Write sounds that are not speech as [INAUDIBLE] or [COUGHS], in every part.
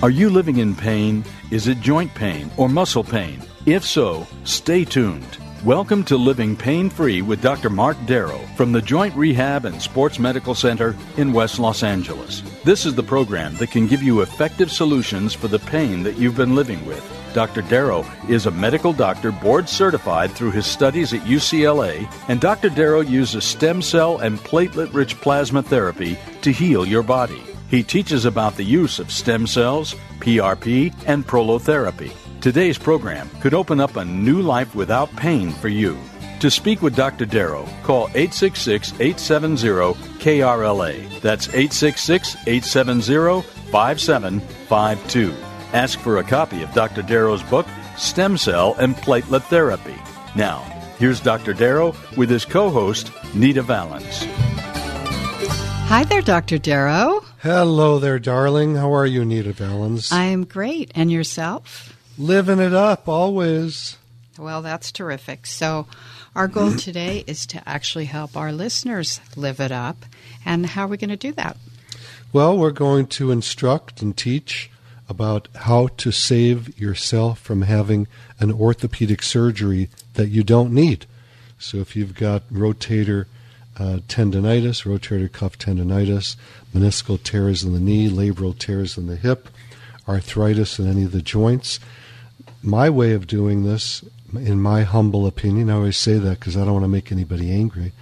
Are you living in pain? Is it joint pain or muscle pain? If so, stay tuned. Welcome to Living Pain Free with Dr. Mark Darrow from the Joint Rehab and Sports Medical Center in West Los Angeles. This is the program that can give you effective solutions for the pain that you've been living with. Dr. Darrow is a medical doctor board certified through his studies at UCLA, and Dr. Darrow uses stem cell and platelet rich plasma therapy to heal your body. He teaches about the use of stem cells, PRP, and prolotherapy. Today's program could open up a new life without pain for you. To speak with Dr. Darrow, call 866 870 KRLA. That's 866 870 5752. Ask for a copy of Dr. Darrow's book, Stem Cell and Platelet Therapy. Now, here's Dr. Darrow with his co host, Nita Valens. Hi there, Dr. Darrow. Hello there, darling. How are you, Nita Valens? I am great. And yourself? Living it up always. Well, that's terrific. So, our goal today is to actually help our listeners live it up. And how are we going to do that? Well, we're going to instruct and teach about how to save yourself from having an orthopedic surgery that you don't need. So, if you've got rotator uh, tendonitis, rotator cuff tendonitis, meniscal tears in the knee, labral tears in the hip, arthritis in any of the joints, my way of doing this, in my humble opinion, I always say that because I don't want to make anybody angry.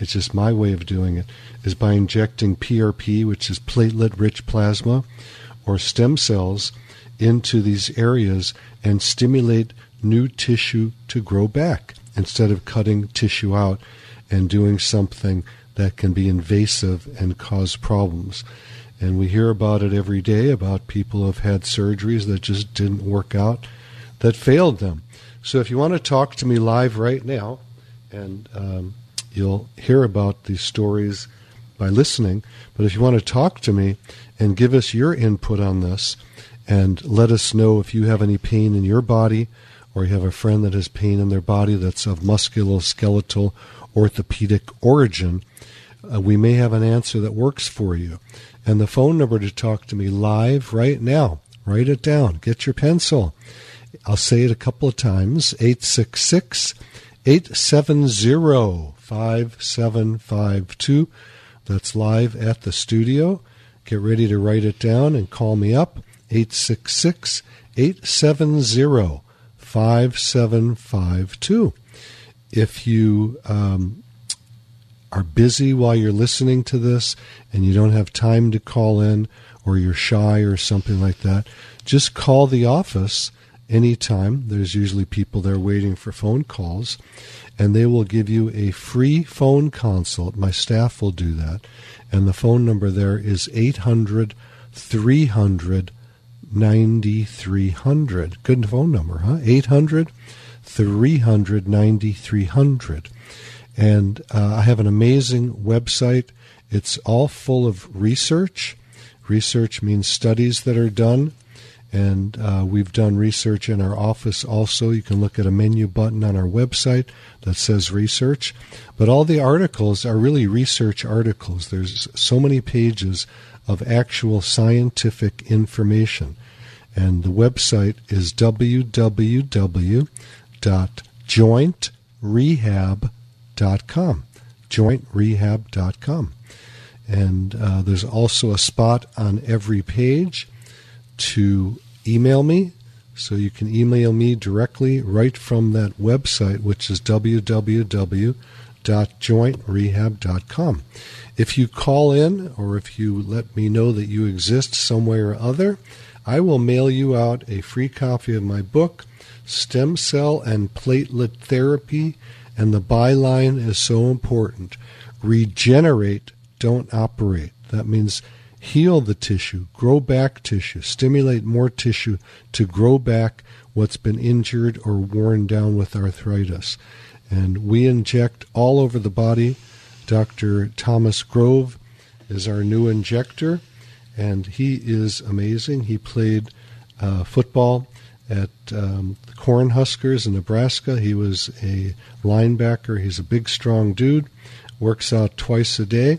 It's just my way of doing it is by injecting PRP, which is platelet rich plasma, or stem cells into these areas and stimulate new tissue to grow back instead of cutting tissue out and doing something that can be invasive and cause problems. And we hear about it every day about people who have had surgeries that just didn't work out, that failed them. So if you want to talk to me live right now, and um, you'll hear about these stories by listening, but if you want to talk to me and give us your input on this, and let us know if you have any pain in your body, or you have a friend that has pain in their body that's of musculoskeletal orthopedic origin, uh, we may have an answer that works for you. And the phone number to talk to me live right now, write it down, get your pencil. I'll say it a couple of times 866 870 5752. That's live at the studio. Get ready to write it down and call me up 866 870 5752. If you um, are busy while you're listening to this and you don't have time to call in or you're shy or something like that, just call the office anytime. There's usually people there waiting for phone calls, and they will give you a free phone consult. My staff will do that. And the phone number there is 800 300 9300. Good phone number, huh? 800 300 9300. And uh, I have an amazing website. It's all full of research. Research means studies that are done. And uh, we've done research in our office also. You can look at a menu button on our website that says research. But all the articles are really research articles. There's so many pages of actual scientific information. And the website is www.jointrehab.com. Dot com jointrehab.com. And uh, there's also a spot on every page to email me. So you can email me directly right from that website, which is www.jointrehab.com. If you call in or if you let me know that you exist some way or other, I will mail you out a free copy of my book, Stem Cell and Platelet Therapy. And the byline is so important regenerate, don't operate. That means heal the tissue, grow back tissue, stimulate more tissue to grow back what's been injured or worn down with arthritis. And we inject all over the body. Dr. Thomas Grove is our new injector, and he is amazing. He played uh, football at um, the Cornhuskers in Nebraska. He was a linebacker. He's a big, strong dude, works out twice a day,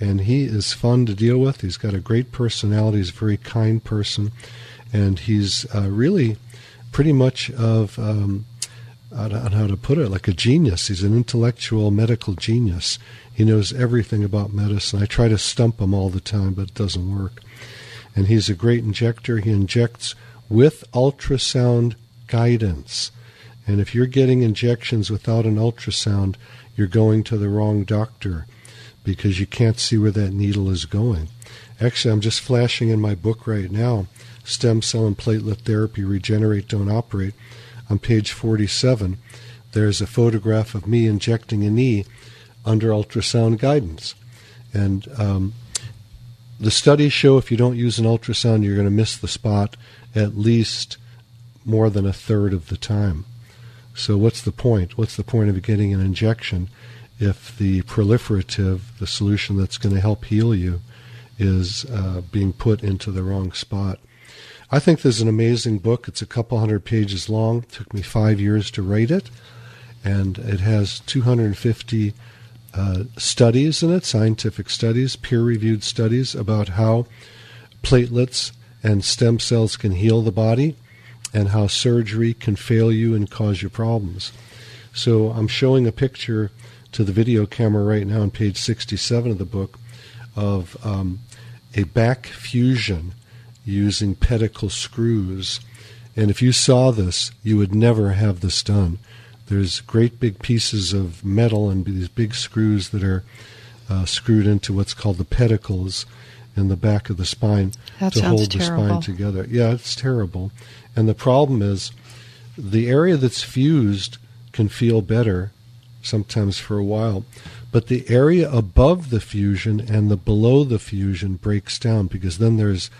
and he is fun to deal with. He's got a great personality. He's a very kind person, and he's uh, really pretty much of um, know how to put it, like a genius. He's an intellectual medical genius. He knows everything about medicine. I try to stump him all the time, but it doesn't work. And he's a great injector. He injects with ultrasound guidance. And if you're getting injections without an ultrasound, you're going to the wrong doctor because you can't see where that needle is going. Actually, I'm just flashing in my book right now Stem Cell and Platelet Therapy Regenerate, Don't Operate. On page 47, there's a photograph of me injecting a knee under ultrasound guidance. And um, the studies show if you don't use an ultrasound, you're going to miss the spot at least more than a third of the time. So, what's the point? What's the point of getting an injection if the proliferative, the solution that's going to help heal you, is uh, being put into the wrong spot? I think this is an amazing book. It's a couple hundred pages long. It took me five years to write it, and it has 250 uh, studies in it, scientific studies, peer-reviewed studies about how platelets and stem cells can heal the body, and how surgery can fail you and cause you problems. So I'm showing a picture to the video camera right now on page 67 of the book of um, a back fusion using pedicle screws. And if you saw this, you would never have this done. There's great big pieces of metal and these big screws that are uh, screwed into what's called the pedicles in the back of the spine that to hold terrible. the spine together. Yeah, it's terrible. And the problem is the area that's fused can feel better sometimes for a while, but the area above the fusion and the below the fusion breaks down because then there's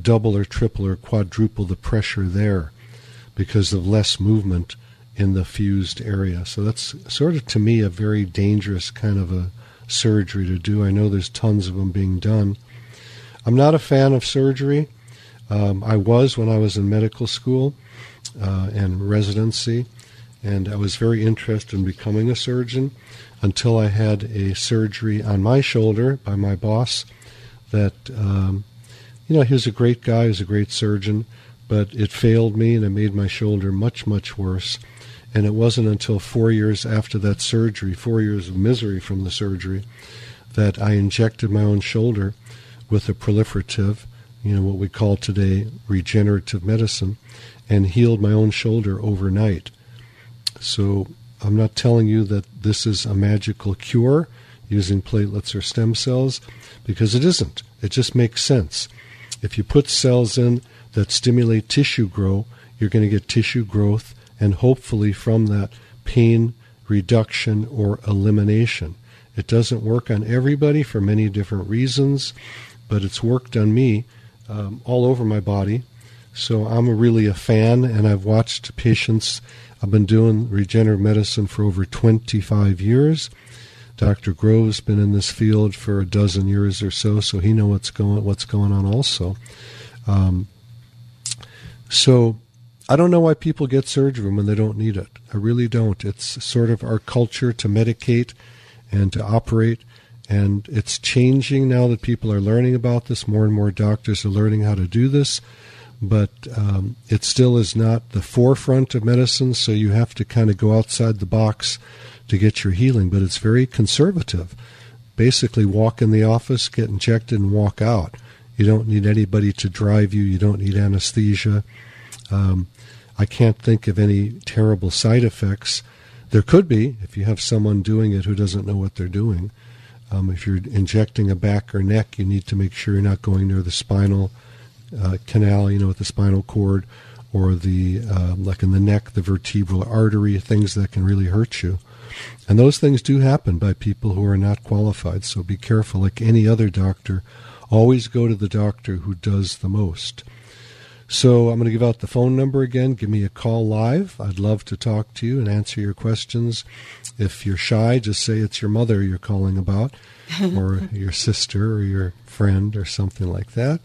double or triple or quadruple the pressure there because of less movement in the fused area. So that's sort of to me a very dangerous kind of a surgery to do. I know there's tons of them being done. I'm not a fan of surgery. Um, I was when I was in medical school uh, and residency, and I was very interested in becoming a surgeon until I had a surgery on my shoulder by my boss that um, you know, he was a great guy, he was a great surgeon, but it failed me and it made my shoulder much, much worse. And it wasn't until four years after that surgery, four years of misery from the surgery, that I injected my own shoulder with a proliferative, you know, what we call today regenerative medicine, and healed my own shoulder overnight. So I'm not telling you that this is a magical cure using platelets or stem cells, because it isn't. It just makes sense. If you put cells in that stimulate tissue grow, you're going to get tissue growth and hopefully from that pain reduction or elimination. It doesn't work on everybody for many different reasons, but it's worked on me um, all over my body. So I'm really a fan, and I've watched patients. I've been doing regenerative medicine for over 25 years. Dr. Grove's been in this field for a dozen years or so, so he knows what's going what's going on also. Um, so I don't know why people get surgery when they don't need it. I really don't. It's sort of our culture to medicate and to operate, and it's changing now that people are learning about this. More and more doctors are learning how to do this, but um, it still is not the forefront of medicine. So you have to kind of go outside the box to get your healing, but it's very conservative. Basically, walk in the office, get injected, and walk out. You don't need anybody to drive you. You don't need anesthesia. Um, I can't think of any terrible side effects. There could be if you have someone doing it who doesn't know what they're doing. Um, if you're injecting a back or neck, you need to make sure you're not going near the spinal uh, canal, you know, with the spinal cord, or the uh, like in the neck, the vertebral artery, things that can really hurt you. And those things do happen by people who are not qualified. So be careful. Like any other doctor, Always go to the doctor who does the most. So I'm going to give out the phone number again. Give me a call live. I'd love to talk to you and answer your questions. If you're shy, just say it's your mother you're calling about, [LAUGHS] or your sister, or your friend, or something like that.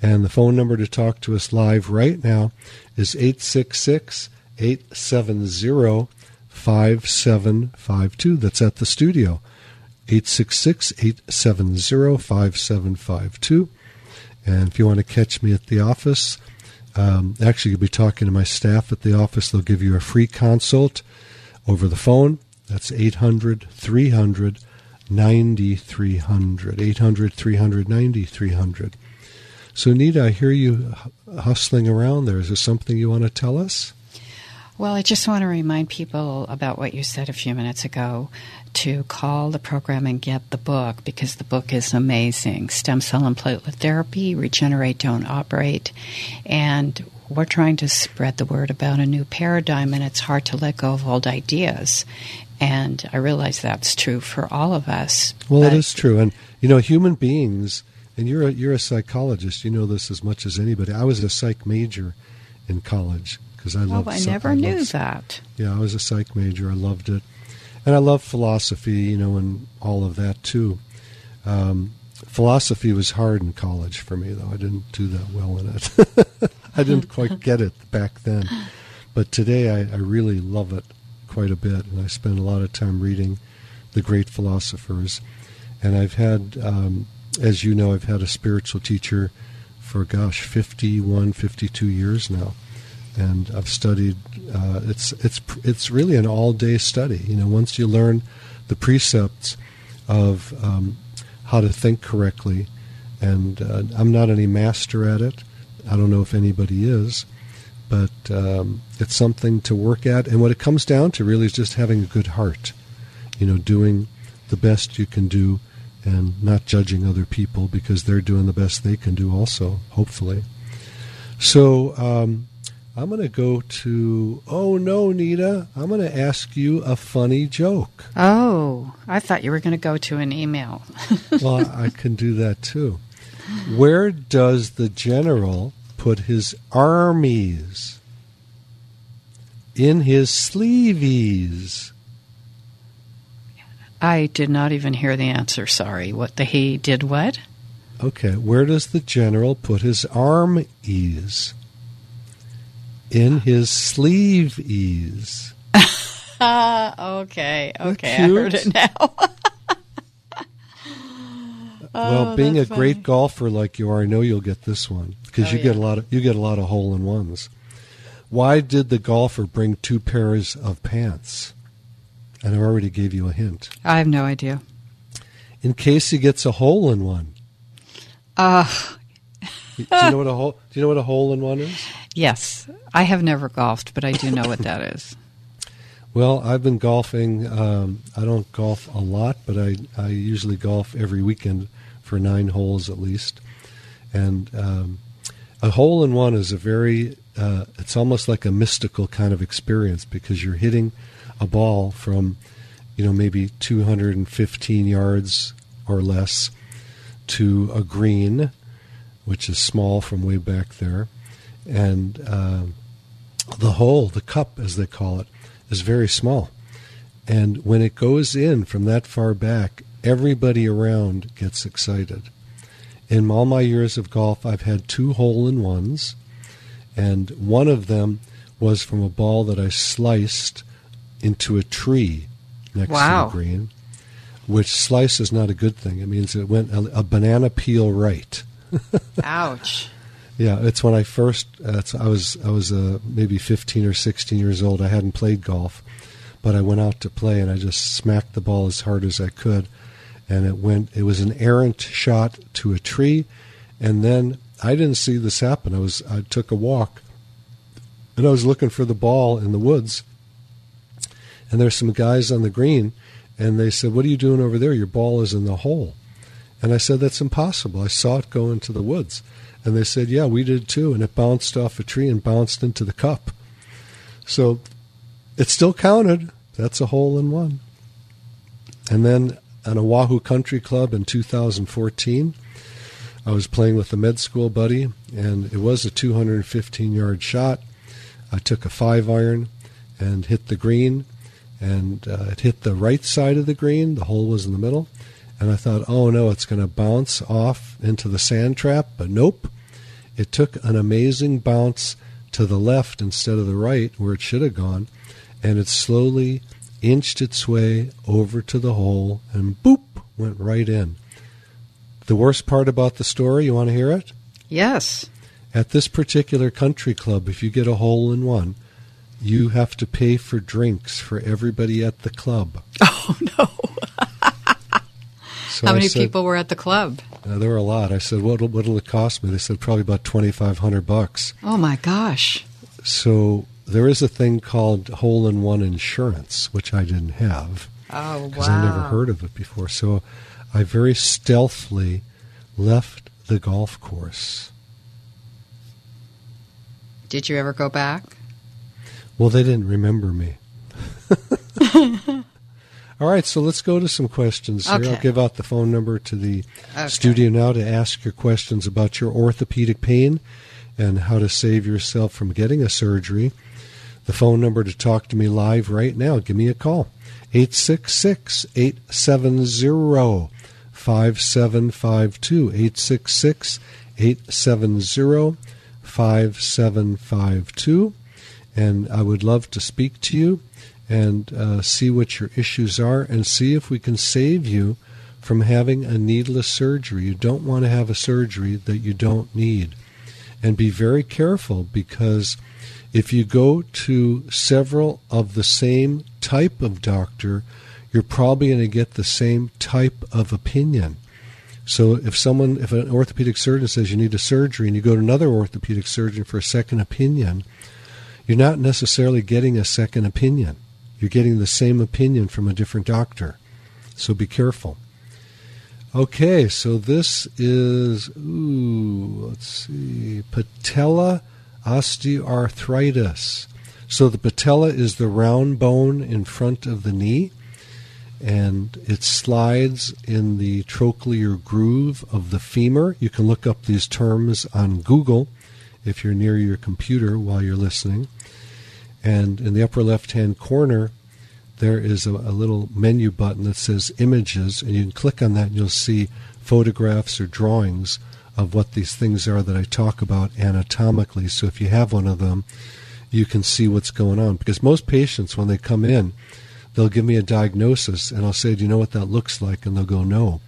And the phone number to talk to us live right now is 866 870 5752. That's at the studio. 866 870 5752. And if you want to catch me at the office, um, actually, you'll be talking to my staff at the office. They'll give you a free consult over the phone. That's 800 300 9300. 800 300 9300. So, Nita, I hear you hustling around there. Is there something you want to tell us? Well, I just want to remind people about what you said a few minutes ago to call the program and get the book because the book is amazing. Stem cell and platelet therapy, regenerate, don't operate. And we're trying to spread the word about a new paradigm, and it's hard to let go of old ideas. And I realize that's true for all of us. Well, it is true. And, you know, human beings, and you're a, you're a psychologist, you know this as much as anybody. I was a psych major in college because I loved. Oh, I never I knew loved, that. Yeah, I was a psych major. I loved it, and I love philosophy, you know, and all of that too. Um, philosophy was hard in college for me, though. I didn't do that well in it. [LAUGHS] I didn't [LAUGHS] quite get it back then, but today I, I really love it quite a bit, and I spend a lot of time reading the great philosophers. And I've had, um, as you know, I've had a spiritual teacher for gosh, 51, 52 years now and I've studied. Uh, it's it's it's really an all day study. You know, once you learn the precepts of um, how to think correctly, and uh, I'm not any master at it. I don't know if anybody is, but um, it's something to work at. And what it comes down to really is just having a good heart. You know, doing the best you can do, and not judging other people because they're doing the best they can do. Also, hopefully. So. Um, I'm going to go to, oh no, Nita, I'm going to ask you a funny joke. Oh, I thought you were going to go to an email. [LAUGHS] well, I can do that too. Where does the general put his armies? In his sleeveys. I did not even hear the answer. Sorry. What the he did what? Okay. Where does the general put his armies? In his sleeve ease. [LAUGHS] okay, okay, I heard it now. [LAUGHS] well, Oh, being a that's great golfer like you are, I know you'll get this one because Oh, you get a lot of you get a lot of hole in ones. Why did the golfer bring two pairs of pants? And I already gave you a hint. I have no idea. In case he gets a hole in one. Uh, Do you know [LAUGHS] what a hole? Do you know what a hole in one is? Yes, I have never golfed, but I do know what that is. Well, I've been golfing. Um, I don't golf a lot, but I, I usually golf every weekend for nine holes at least. And um, a hole in one is a very, uh, it's almost like a mystical kind of experience because you're hitting a ball from, you know, maybe 215 yards or less to a green, which is small from way back there. And uh, the hole, the cup as they call it, is very small. And when it goes in from that far back, everybody around gets excited. In all my years of golf, I've had two hole in ones, and one of them was from a ball that I sliced into a tree next Wow. to the green, which slice is not a good thing. It means it went a, a banana peel right. [LAUGHS] Ouch. Yeah, it's when I first. Uh, I was I was uh, maybe 15 or 16 years old. I hadn't played golf, but I went out to play and I just smacked the ball as hard as I could, and it went. It was an errant shot to a tree, and then I didn't see this happen. I was I took a walk, and I was looking for the ball in the woods, and there's some guys on the green, and they said, "What are you doing over there? Your ball is in the hole." And I said, That's impossible. I saw it go into the woods. And they said, Yeah, we did too. And it bounced off a tree and bounced into the cup. So it still counted. That's a hole in one. And then an Oahu Country Club in 2014, I was playing with a med school buddy, and it was a 215 yard shot. I took a five iron and hit the green, and uh, it hit the right side of the green. The hole was in the middle. And I thought, oh no, it's going to bounce off into the sand trap. But nope. It took an amazing bounce to the left instead of the right, where it should have gone. And it slowly inched its way over to the hole and boop, went right in. The worst part about the story, you want to hear it? Yes. At this particular country club, if you get a hole in one, you have to pay for drinks for everybody at the club. [LAUGHS] Oh, no. [LAUGHS] so How many said, people were at the club? Uh, there were a lot. I said, what, what'll it cost me? They said, probably about 2500 bucks. Oh, my gosh. So there is a thing called hole in one insurance, which I didn't have. Oh, wow. Because I never heard of it before. So I very stealthily left the golf course. Did you ever go back? Well, they didn't remember me. [LAUGHS] All right, so let's go to some questions here. Okay. I'll give out the phone number to the okay. studio now to ask your questions about your orthopedic pain and how to save yourself from getting a surgery. The phone number to talk to me live right now, give me a call. 866 870 5752. 866 870 5752. And I would love to speak to you and uh, see what your issues are and see if we can save you from having a needless surgery. You don't want to have a surgery that you don't need. And be very careful because if you go to several of the same type of doctor, you're probably going to get the same type of opinion. So if someone, if an orthopedic surgeon says you need a surgery and you go to another orthopedic surgeon for a second opinion, you're not necessarily getting a second opinion. You're getting the same opinion from a different doctor. So be careful. Okay, so this is, ooh, let's see, patella osteoarthritis. So the patella is the round bone in front of the knee, and it slides in the trochlear groove of the femur. You can look up these terms on Google if you're near your computer while you're listening. And in the upper left hand corner, there is a, a, little menu button that says images, and you can click on that and you'll see photographs or drawings of what these things are that I talk about anatomically. So if you have one of them, you can see what's going on. Because most patients, when they come in, they'll give me a diagnosis, and I'll say, Do you know what that looks like? And they'll go, No.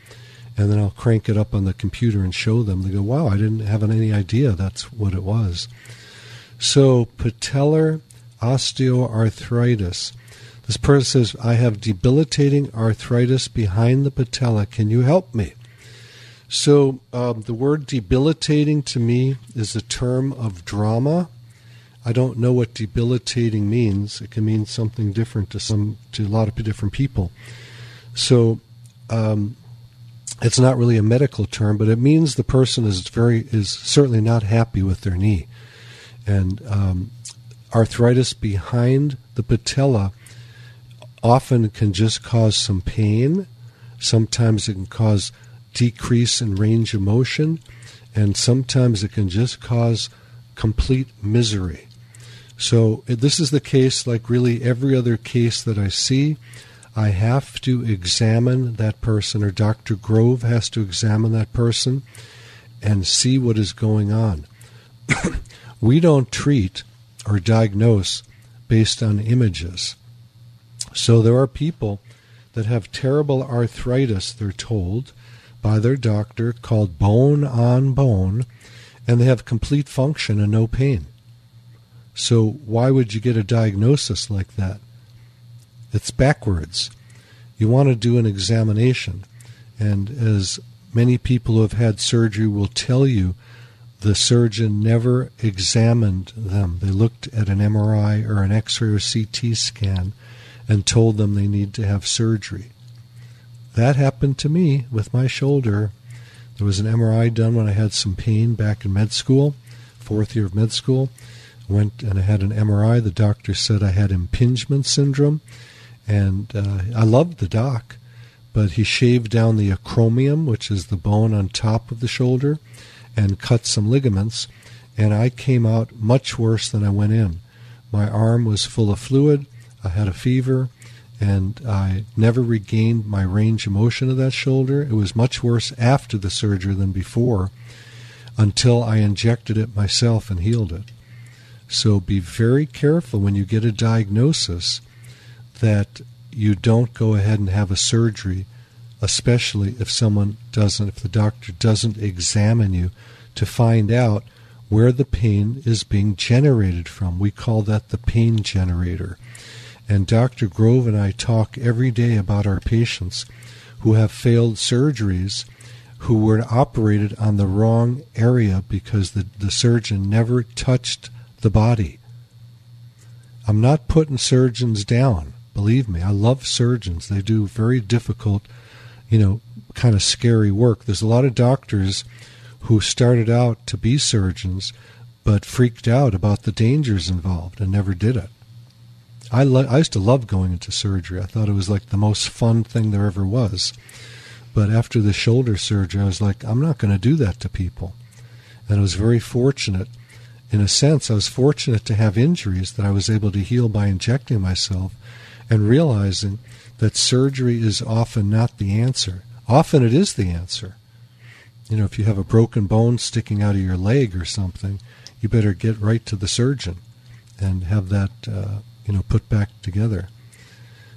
And then I'll crank it up on the computer and show them. They go, Wow, I didn't have any idea that's what it was. So, patellar osteoarthritis. This person says, I have debilitating arthritis behind the patella. Can you help me? So, um, the word debilitating to me is a term of drama. I don't know what debilitating means. It can mean something different to some to a lot of different people. So, um, it's not really a medical term, but it means the person is very is certainly not happy with their knee, and um, arthritis behind the patella often can just cause some pain. Sometimes it can cause decrease in range of motion, and sometimes it can just cause complete misery. So, this is the case like really every other case that I see. I have to examine that person, or Dr. Grove has to examine that person and see what is going on. [COUGHS] we don't treat or diagnose based on images. So there are people that have terrible arthritis, they're told by their doctor, called bone on bone, and they have complete function and no pain. So why would you get a diagnosis like that? It's backwards. You want to do an examination, and as many people who have had surgery will tell you, the surgeon never examined them. They looked at an MRI or an X ray or CT scan and told them they need to have surgery. That happened to me with my shoulder. There was an MRI done when I had some pain back in med school, fourth year of med school. Went and I had an MRI. The doctor said I had impingement syndrome, and uh, I loved the doc, but he shaved down the acromion, which is the bone on top of the shoulder, and cut some ligaments. And I came out much worse than I went in. My arm was full of fluid. I had a fever, and I never regained my range of motion of that shoulder. It was much worse after the surgery than before until I injected it myself and healed it. So be very careful when you get a diagnosis that you don't go ahead and have a surgery, especially if someone doesn't, if the doctor doesn't examine you to find out where the pain is being generated from. We call that the pain generator. And Dr. Grove and I talk every day about our patients who have failed surgeries who were operated on the wrong area because the, the surgeon never touched the body. I'm not putting surgeons down. Believe me, I love surgeons. They do very difficult, you know, kind of scary work. There's a lot of doctors who started out to be surgeons but freaked out about the dangers involved and never did it. I, lo- I used to love going into surgery. I thought it was like the most fun thing there ever was. But after the shoulder surgery, I was like, I'm not going to do that to people. And I was very fortunate. In a sense, I was fortunate to have injuries that I was able to heal by injecting myself and realizing that surgery is often not the answer. Often it is the answer. You know, if you have a broken bone sticking out of your leg or something, you better get right to the surgeon and have that, uh, you know, put back together.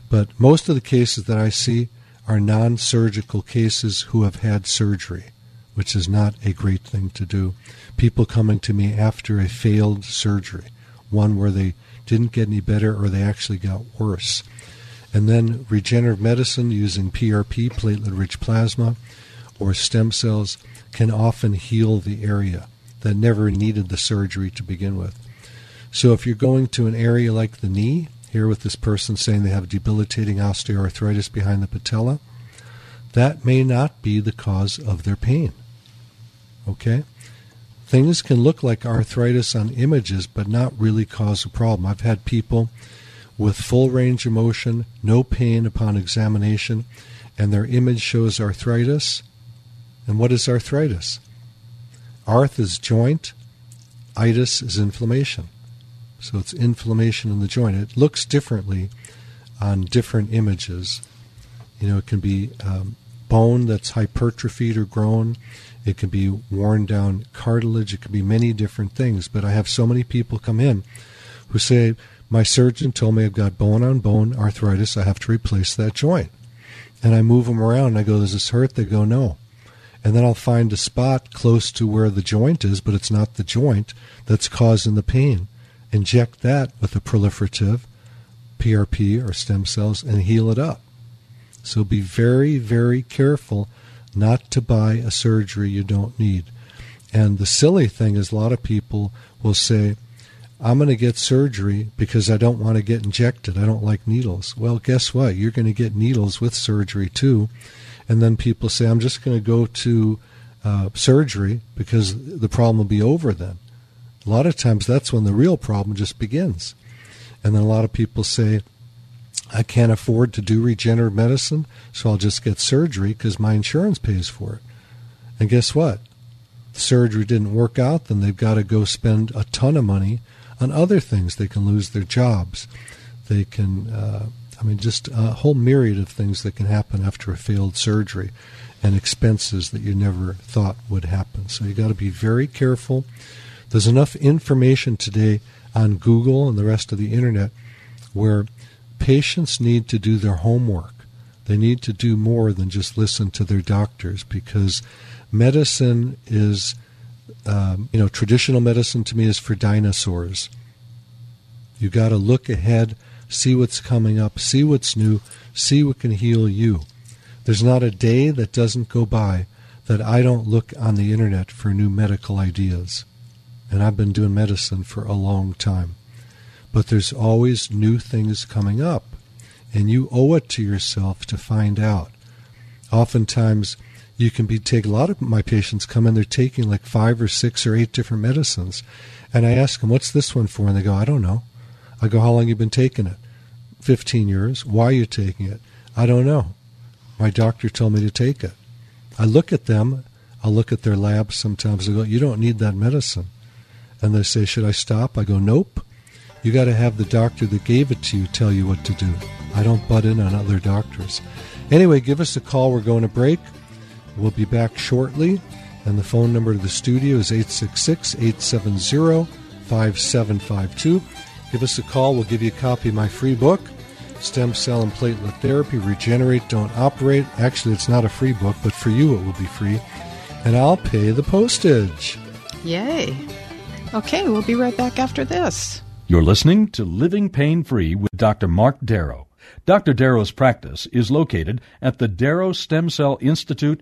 But most of the cases that I see are non surgical cases who have had surgery, which is not a great thing to do. People coming to me after a failed surgery, one where they didn't get any better or they actually got worse. And then regenerative medicine using PRP, platelet rich plasma, or stem cells can often heal the area that never needed the surgery to begin with. So if you're going to an area like the knee, here with this person saying they have debilitating osteoarthritis behind the patella, that may not be the cause of their pain. Okay? Things can look like arthritis on images, but not really cause a problem. I've had people with full range of motion, no pain upon examination, and their image shows arthritis. And what is arthritis? Arth is joint, itis is inflammation. So it's inflammation in the joint. It looks differently on different images. You know, it can be um, bone that's hypertrophied or grown. It can be worn down cartilage. It can be many different things. But I have so many people come in who say, My surgeon told me I've got bone on bone arthritis. I have to replace that joint. And I move them around I go, Does this hurt? They go, No. And then I'll find a spot close to where the joint is, but it's not the joint that's causing the pain. Inject that with a proliferative, PRP or stem cells, and heal it up. So be very, very careful not to buy a surgery you don't need. And the silly thing is, a lot of people will say, I'm going to get surgery because I don't want to get injected. I don't like needles. Well, guess what? You're going to get needles with surgery too. And then people say, I'm just going to go to uh, surgery because the problem will be over then. A lot of times that's when the real problem just begins. And then a lot of people say, I can't afford to do regenerative medicine, so I'll just get surgery because my insurance pays for it. And guess what? The surgery didn't work out, then they've got to go spend a ton of money on other things. They can lose their jobs. They can, uh, I mean, just a whole myriad of things that can happen after a failed surgery and expenses that you never thought would happen. So you got to be very careful. There's enough information today on Google and the rest of the internet where patients need to do their homework. They need to do more than just listen to their doctors because medicine is, um, you know, traditional medicine to me is for dinosaurs. You got to look ahead, see what's coming up, see what's new, see what can heal you. There's not a day that doesn't go by that I don't look on the internet for new medical ideas. And I've been doing medicine for a long time but there's always new things coming up, and you owe it to yourself to find out. Oftentimes, you can be take a lot of my patients come in they're taking like five or six or eight different medicines and i ask them what's this one for and they go i don't know i go how long you been taking it 15 years why are you taking it i don't know My doctor told me to take it. I look at them, I'll look at their labs sometimes, I go, You don't need that medicine. And they say, Should I stop? I go, Nope. You got to have the doctor that gave it to you tell you what to do. I don't butt in on other doctors. Anyway, give us a call. We're going to break. We'll be back shortly. And the phone number to the studio is 866 870 5752. Give us a call. We'll give you a copy of my free book, Stem Cell and Platelet Therapy Regenerate, Don't Operate. Actually, it's not a free book, but for you it will be free. And I'll pay the postage. Yay. Okay, we'll be right back after this. You're listening to Living Pain Free with Dr. Mark Darrow. Dr. Darrow's practice is located at the Darrow Stem Cell Institute